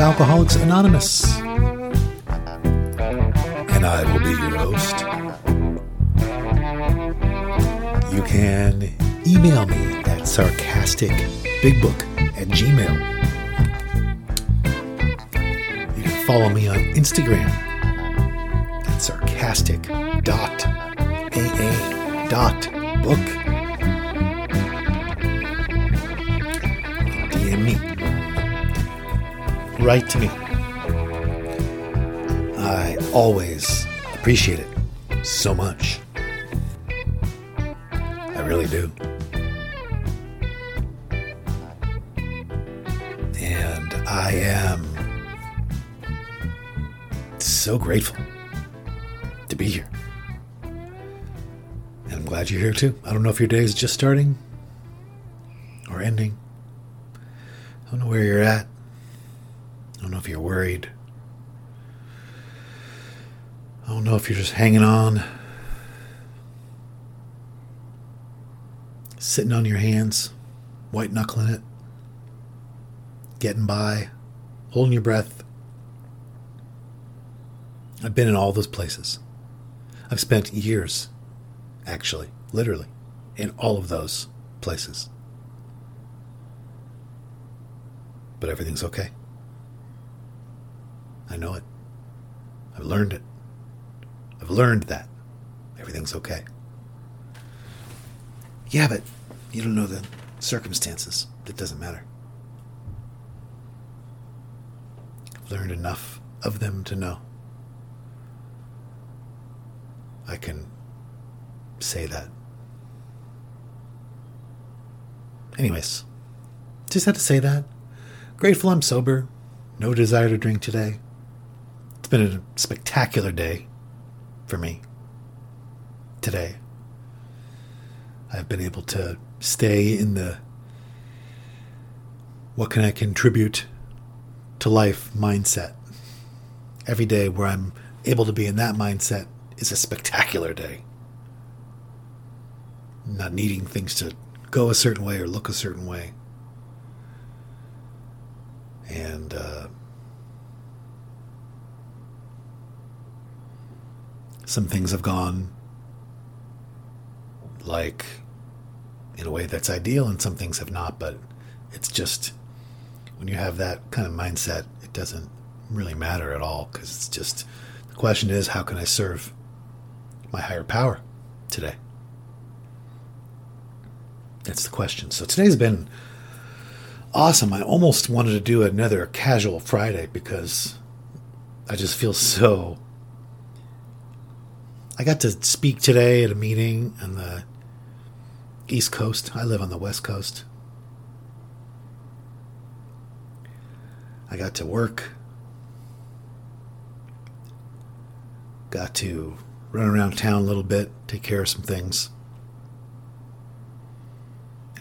Alcoholics Anonymous, and I will be your host. You can email me at sarcasticbigbook at gmail. You can follow me on Instagram at sarcastic Write to me. I always appreciate it so much. I really do. And I am so grateful to be here. And I'm glad you're here too. I don't know if your day is just starting or ending. I don't know where you're at. I don't know if you're worried. I don't know if you're just hanging on. sitting on your hands, white knuckling it, getting by, holding your breath. I've been in all those places. I've spent years, actually, literally, in all of those places. But everything's okay. I know it. I've learned it. I've learned that everything's okay. Yeah, but you don't know the circumstances. It doesn't matter. I've learned enough of them to know. I can say that. Anyways, just had to say that. Grateful I'm sober. No desire to drink today. Been a spectacular day for me today. I've been able to stay in the what can I contribute to life mindset. Every day where I'm able to be in that mindset is a spectacular day. Not needing things to go a certain way or look a certain way. And uh, some things have gone like in a way that's ideal and some things have not but it's just when you have that kind of mindset it doesn't really matter at all because it's just the question is how can i serve my higher power today? That's the question. So today's been awesome. I almost wanted to do another casual friday because i just feel so i got to speak today at a meeting on the East Coast. I live on the West Coast. I got to work. Got to run around town a little bit, take care of some things.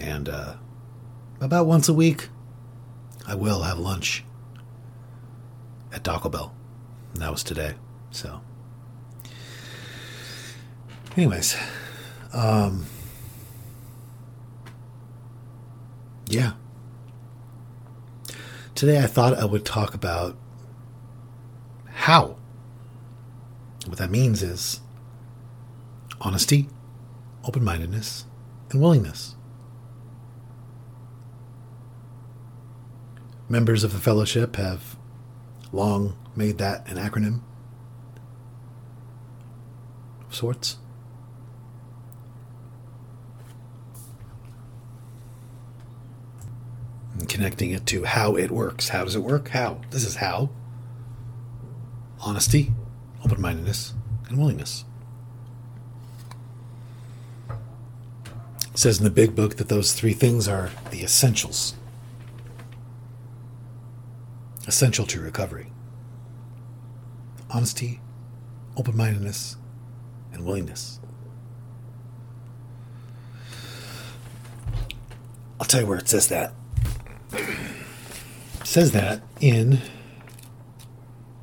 And uh, about once a week, I will have lunch at Taco Bell. And that was today. So, anyways, um, Yeah. Today I thought I would talk about how. What that means is honesty, open mindedness, and willingness. Members of the fellowship have long made that an acronym of sorts. And connecting it to how it works. How does it work? How? This is how. honesty, open mindedness, and willingness. It says in the big book that those three things are the essentials. Essential to recovery honesty, open mindedness, and willingness. I'll tell you where it says that. Says that in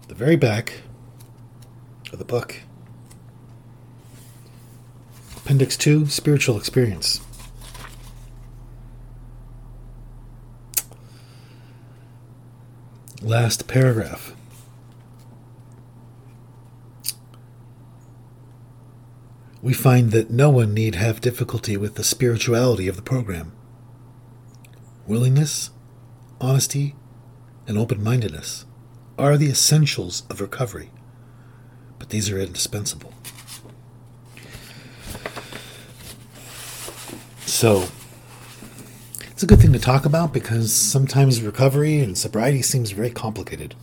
the very back of the book. Appendix 2 Spiritual Experience. Last paragraph. We find that no one need have difficulty with the spirituality of the program. Willingness, honesty, and open mindedness are the essentials of recovery, but these are indispensable. So, it's a good thing to talk about because sometimes recovery and sobriety seems very complicated.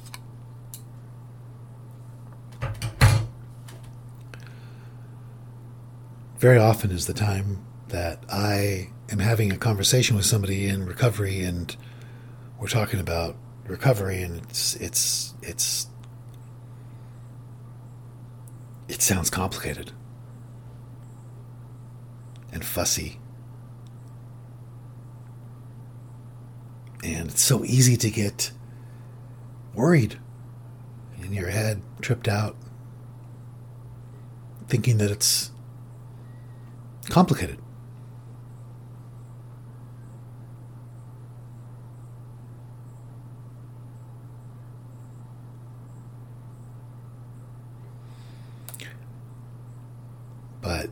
Very often is the time that I am having a conversation with somebody in recovery and we're talking about recovery and it's it's it's it sounds complicated and fussy. And it's so easy to get worried in your head tripped out thinking that it's complicated But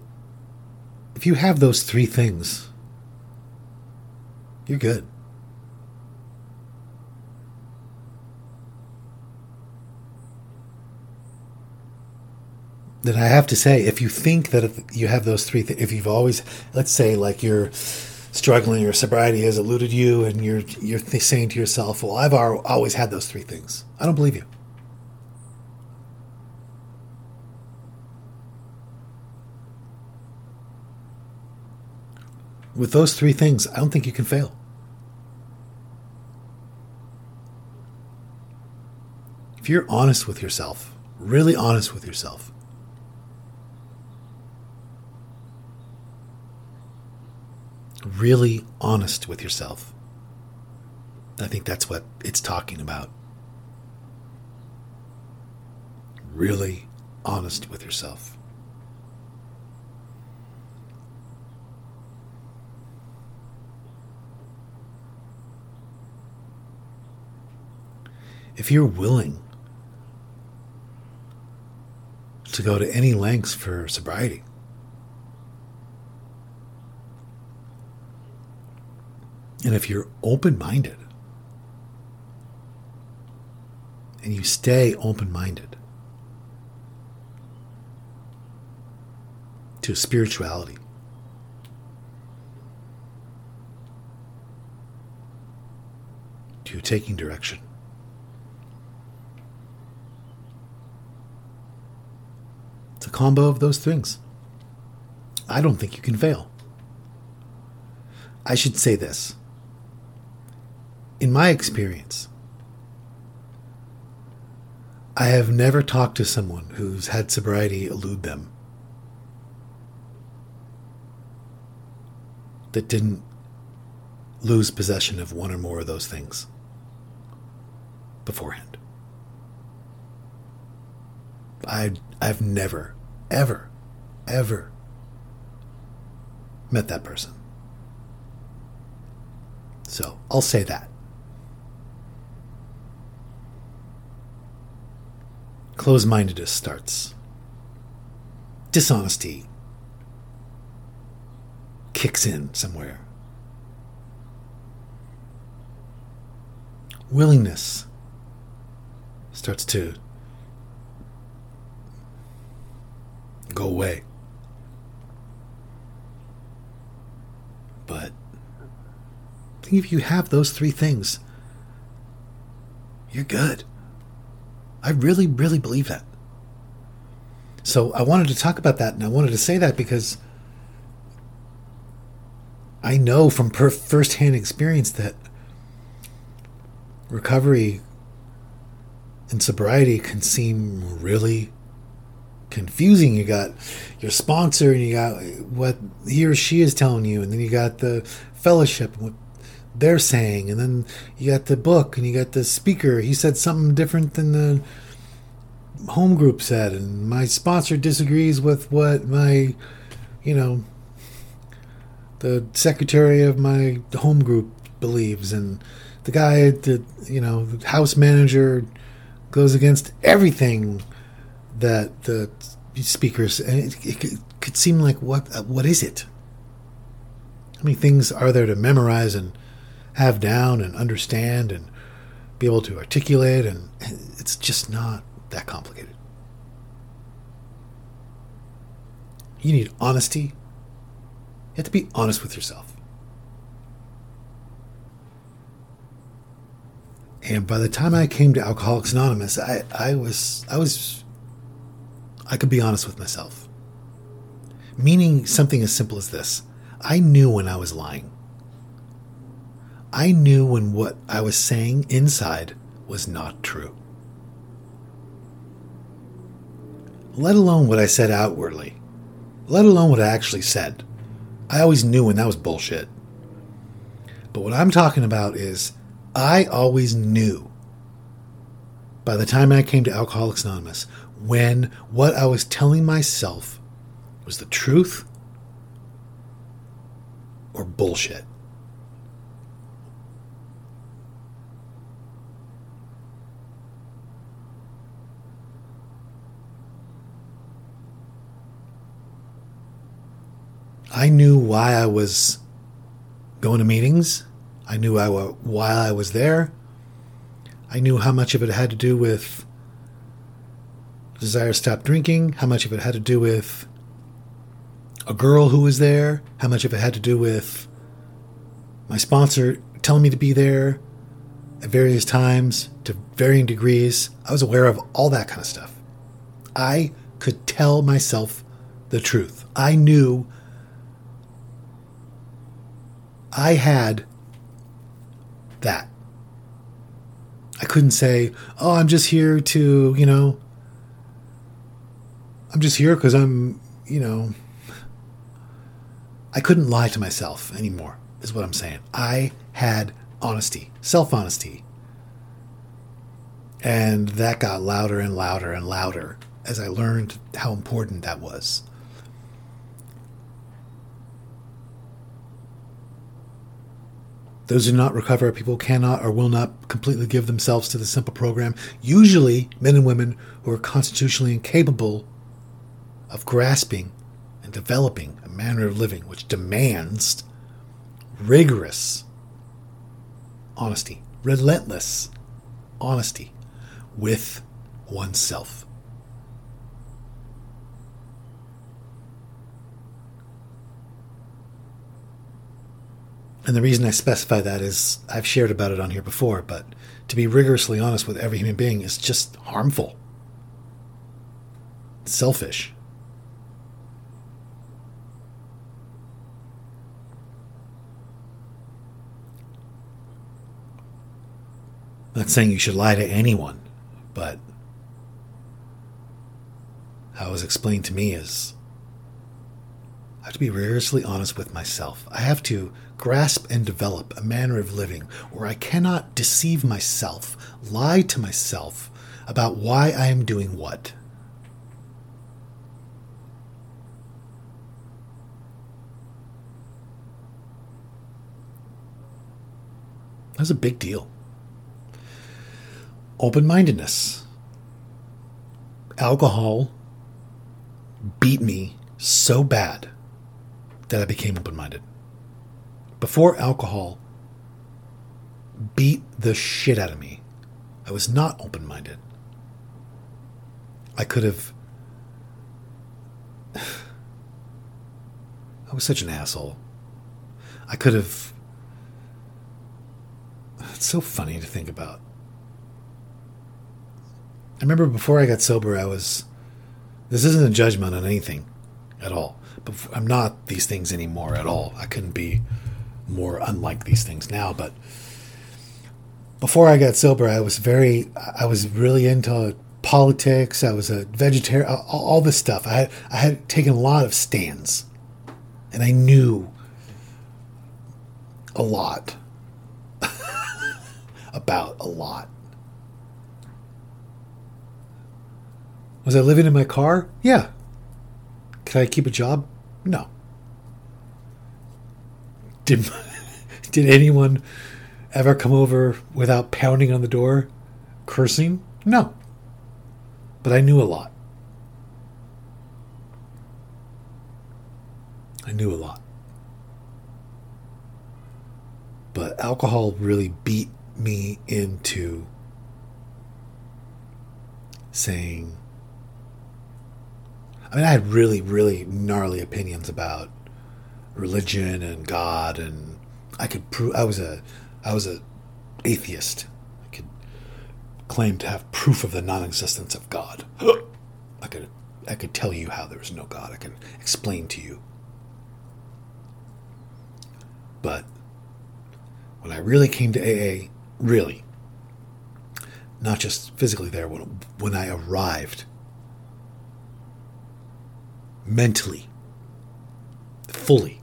if you have those three things, you're good. Then I have to say, if you think that if you have those three, th- if you've always, let's say, like you're struggling, your sobriety has eluded you, and you're you're th- saying to yourself, "Well, I've always had those three things." I don't believe you. With those three things, I don't think you can fail. If you're honest with yourself, really honest with yourself, really honest with yourself, I think that's what it's talking about. Really honest with yourself. If you're willing to go to any lengths for sobriety, and if you're open minded, and you stay open minded to spirituality, to taking direction. It's a combo of those things. I don't think you can fail. I should say this. In my experience, I have never talked to someone who's had sobriety elude them that didn't lose possession of one or more of those things beforehand. I I've never, ever, ever met that person. So I'll say that. Closed mindedness starts. Dishonesty kicks in somewhere. Willingness starts to go away. But I think if you have those three things, you're good. I really, really believe that. So I wanted to talk about that, and I wanted to say that because I know from per- firsthand experience that recovery and sobriety can seem really confusing. You got your sponsor, and you got what he or she is telling you, and then you got the fellowship and what they're saying, and then you got the book, and you got the speaker. He said something different than the home group said, and my sponsor disagrees with what my, you know, the secretary of my home group believes, and the guy, the you know, the house manager goes against everything that the speakers. And it, it could, seem like what uh, what is it? How many things are there to memorize and have down and understand and be able to articulate? And it's just not that complicated. You need honesty. You have to be honest with yourself. And by the time I came to Alcoholics Anonymous, I, I was I was I could be honest with myself. Meaning something as simple as this. I knew when I was lying. I knew when what I was saying inside was not true. Let alone what I said outwardly. Let alone what I actually said. I always knew when that was bullshit. But what I'm talking about is I always knew by the time I came to Alcoholics Anonymous when what I was telling myself was the truth or bullshit. I knew why I was going to meetings. I knew I, why I was there. I knew how much of it had to do with desire to stop drinking, how much of it had to do with a girl who was there, how much of it had to do with my sponsor telling me to be there at various times to varying degrees. I was aware of all that kind of stuff. I could tell myself the truth. I knew I had that. I couldn't say, oh, I'm just here to, you know, I'm just here because I'm, you know, I couldn't lie to myself anymore, is what I'm saying. I had honesty, self honesty. And that got louder and louder and louder as I learned how important that was. Those who do not recover, people cannot or will not completely give themselves to the simple program. Usually, men and women who are constitutionally incapable of grasping and developing a manner of living which demands rigorous honesty, relentless honesty with oneself. And the reason I specify that is I've shared about it on here before, but to be rigorously honest with every human being is just harmful, selfish. Not saying you should lie to anyone, but how it was explained to me is have to be rigorously honest with myself. I have to grasp and develop a manner of living where I cannot deceive myself, lie to myself about why I am doing what. That's a big deal. Open mindedness. Alcohol beat me so bad that I became open minded before alcohol beat the shit out of me, I was not open minded. I could have. I was such an asshole. I could have. It's so funny to think about. I remember before I got sober, I was. This isn't a judgment on anything at all. But I'm not these things anymore at all. I couldn't be more unlike these things now. But before I got sober, I was very. I was really into politics. I was a vegetarian. All, all this stuff. I had, I had taken a lot of stands, and I knew a lot about a lot. Was I living in my car? Yeah. Could I keep a job? No. Did did anyone ever come over without pounding on the door, cursing? No. But I knew a lot. I knew a lot. But alcohol really beat me into saying I mean I had really really gnarly opinions about religion and God and I could prove I was a I was a atheist. I could claim to have proof of the non-existence of God. I could I could tell you how there is no God. I can explain to you. But when I really came to AA, really, not just physically there, when, when I arrived, mentally, fully,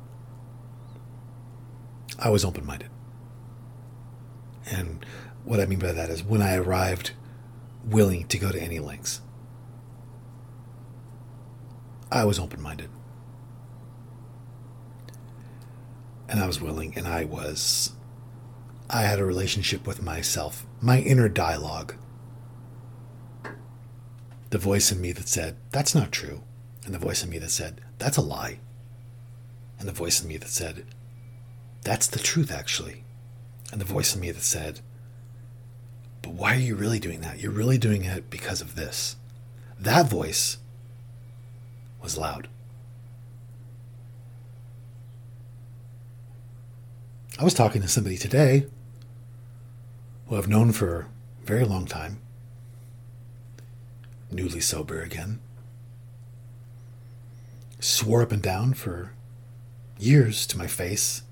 I was open minded. And what I mean by that is when I arrived willing to go to any lengths, I was open minded. And I was willing, and I was. I had a relationship with myself, my inner dialogue. The voice in me that said, That's not true. And the voice in me that said, That's a lie. And the voice in me that said, That's the truth, actually. And the voice in me that said, But why are you really doing that? You're really doing it because of this. That voice was loud. I was talking to somebody today who I've known for a very long time, newly sober again, swore up and down for years to my face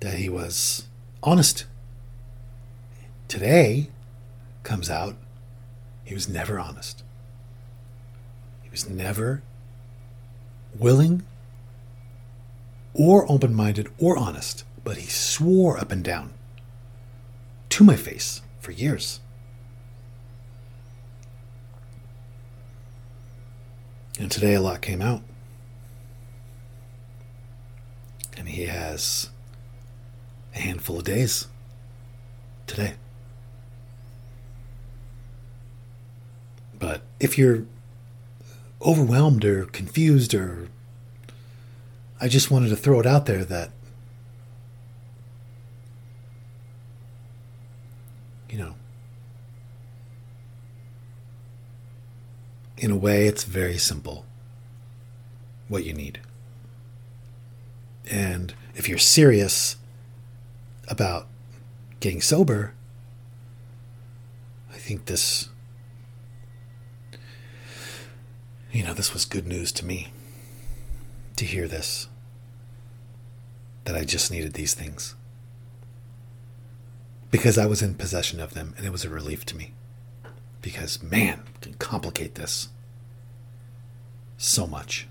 that he was honest. Today comes out he was never honest. He was never willing or open minded or honest, but he swore up and down to my face for years. And today a lot came out. And he has a handful of days today. But if you're overwhelmed or confused or I just wanted to throw it out there that you know in a way it's very simple what you need. And if you're serious about getting sober, I think this, you know, this was good news to me to hear this. That I just needed these things. Because I was in possession of them and it was a relief to me. Because, man, can complicate this so much.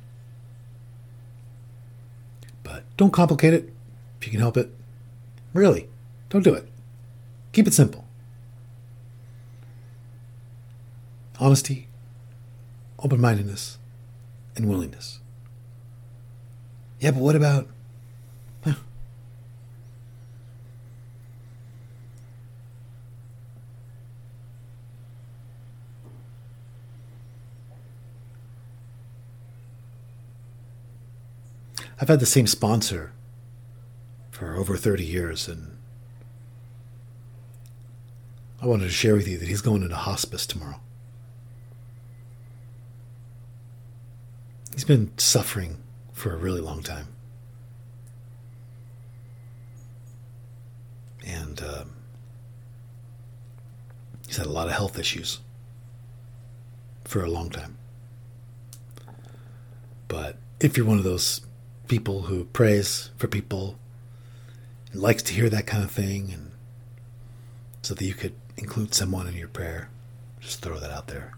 But don't complicate it if you can help it. Really, don't do it. Keep it simple. Honesty, open mindedness, and willingness. Yeah, but what about. I've had the same sponsor for over 30 years, and I wanted to share with you that he's going into hospice tomorrow. He's been suffering for a really long time. And um, He's had a lot of health issues for a long time. But if you're one of those people who prays for people and likes to hear that kind of thing, and so that you could include someone in your prayer, just throw that out there.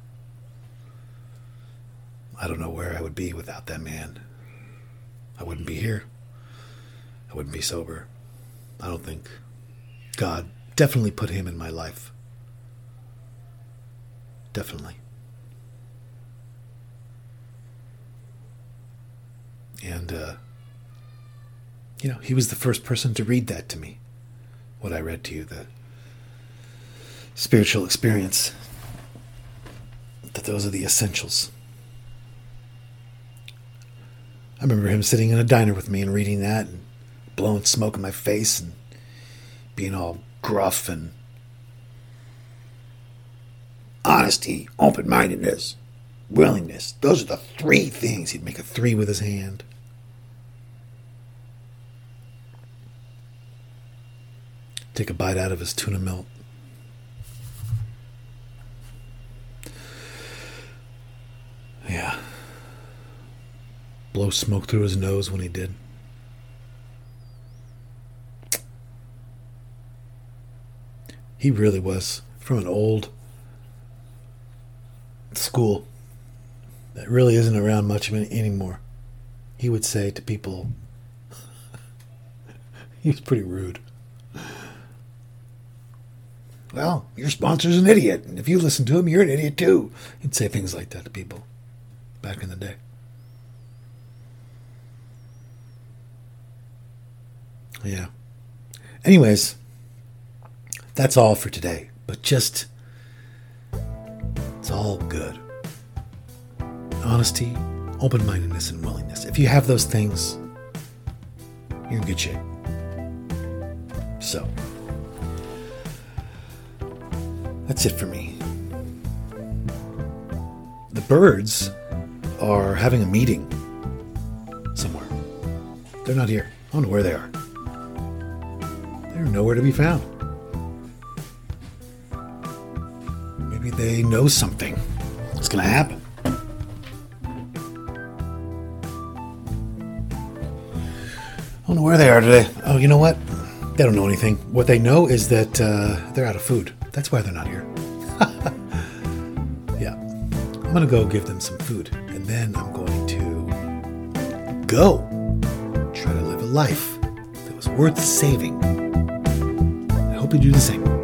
I don't know where I would be without that man. I wouldn't be here. I wouldn't be sober. I don't think. God definitely put him in my life. Definitely. And, uh, you know, he was the first person to read that to me. What I read to you, the spiritual experience. That those are the essentials. I remember him sitting in a diner with me and reading that and blowing smoke in my face and being all gruff and honesty, open mindedness, willingness. Those are the three things. He'd make a three with his hand. Take a bite out of his tuna melt. Yeah. Blow smoke through his nose when he did. He really was from an old school that really isn't around much anymore. He would say to people, he was pretty rude. Well, your sponsor's an idiot, and if you listen to him, you're an idiot too. He'd say things like that to people back in the day. Yeah. Anyways, that's all for today. But just, it's all good. Honesty, open mindedness, and willingness. If you have those things, you're in good shape. So, that's it for me. The birds are having a meeting somewhere. They're not here. I don't know where they are. They're nowhere to be found. Maybe they know something. What's going to happen? I don't know where they are today. Oh, you know what? They don't know anything. What they know is that uh, they're out of food. That's why they're not here. yeah. I'm going to go give them some food. And then I'm going to go try to live a life that was worth saving. I hope you do the same.